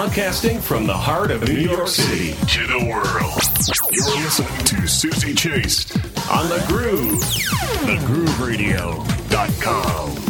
Podcasting from the heart of New York City to the world. You're listening to Susie Chase on The Groove. TheGrooveRadio.com.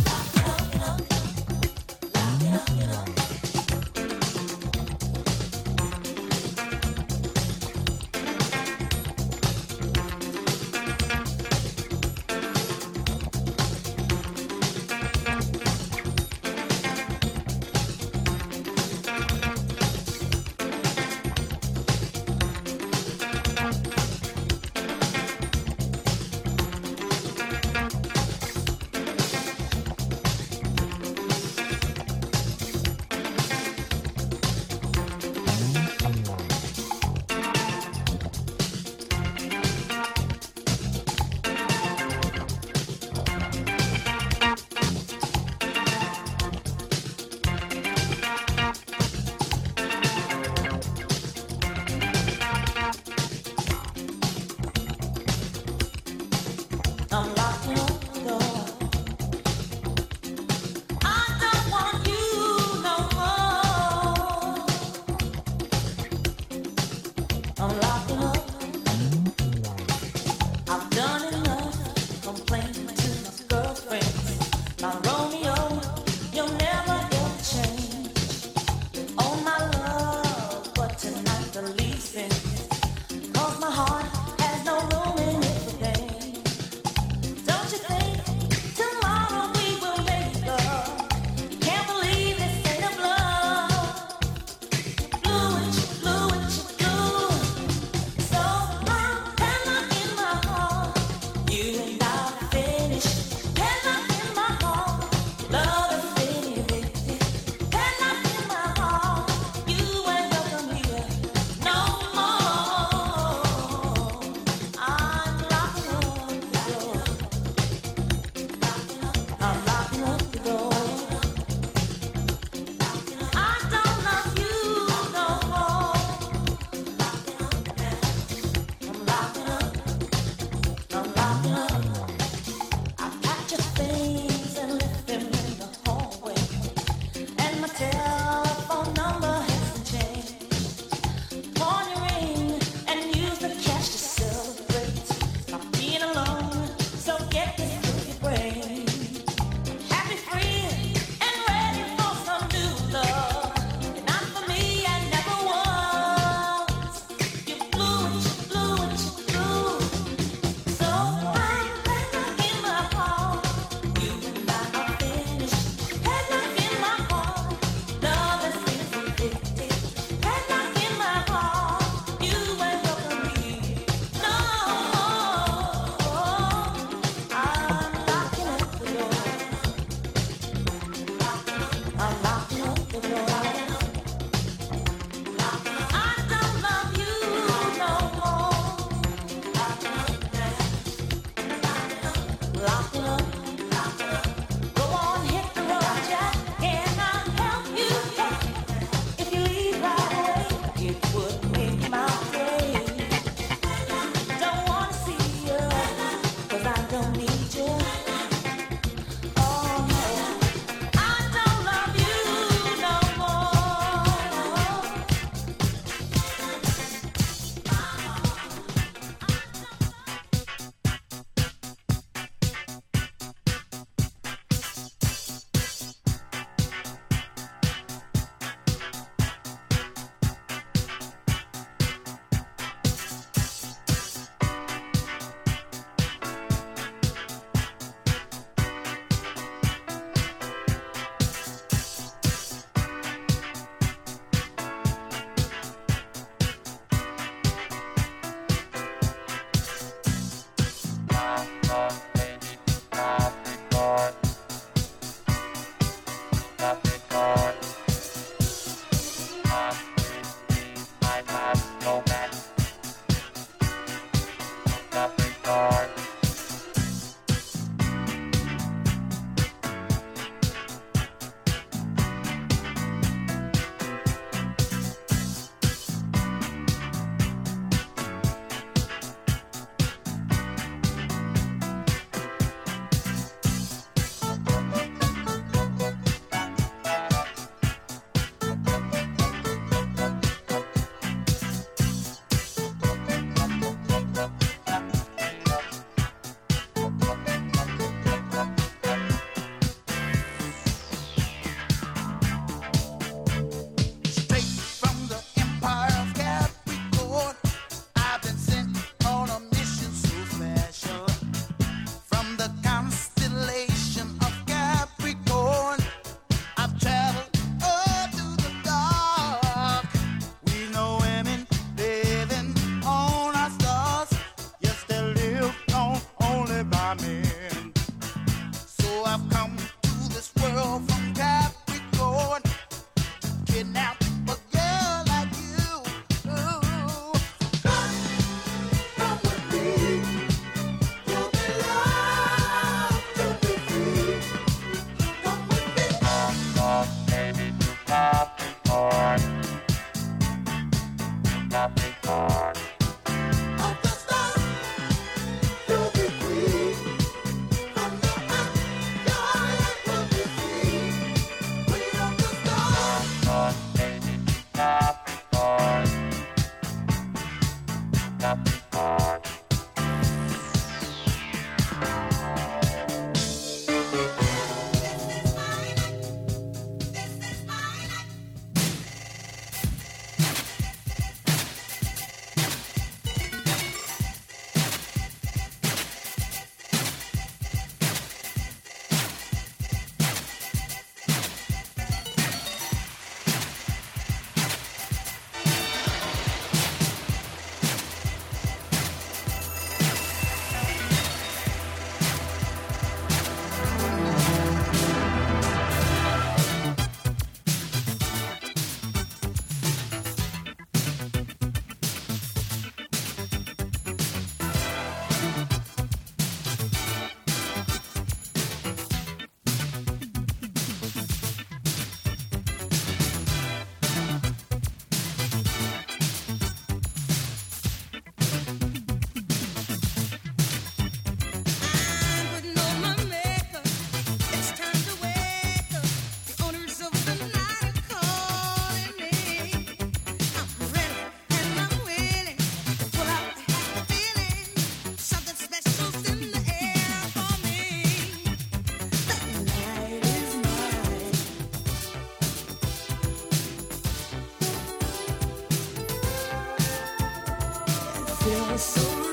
feels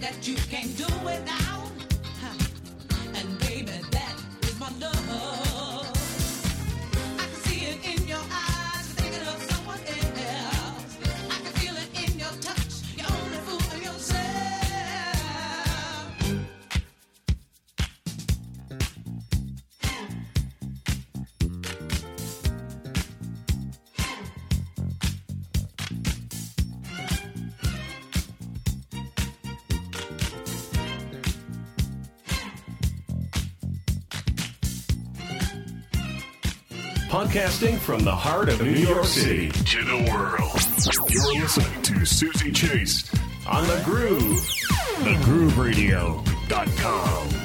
that you can't do without. Podcasting from the heart of New York City. To the world. You're listening to Susie Chase. On the Groove. TheGrooveRadio.com.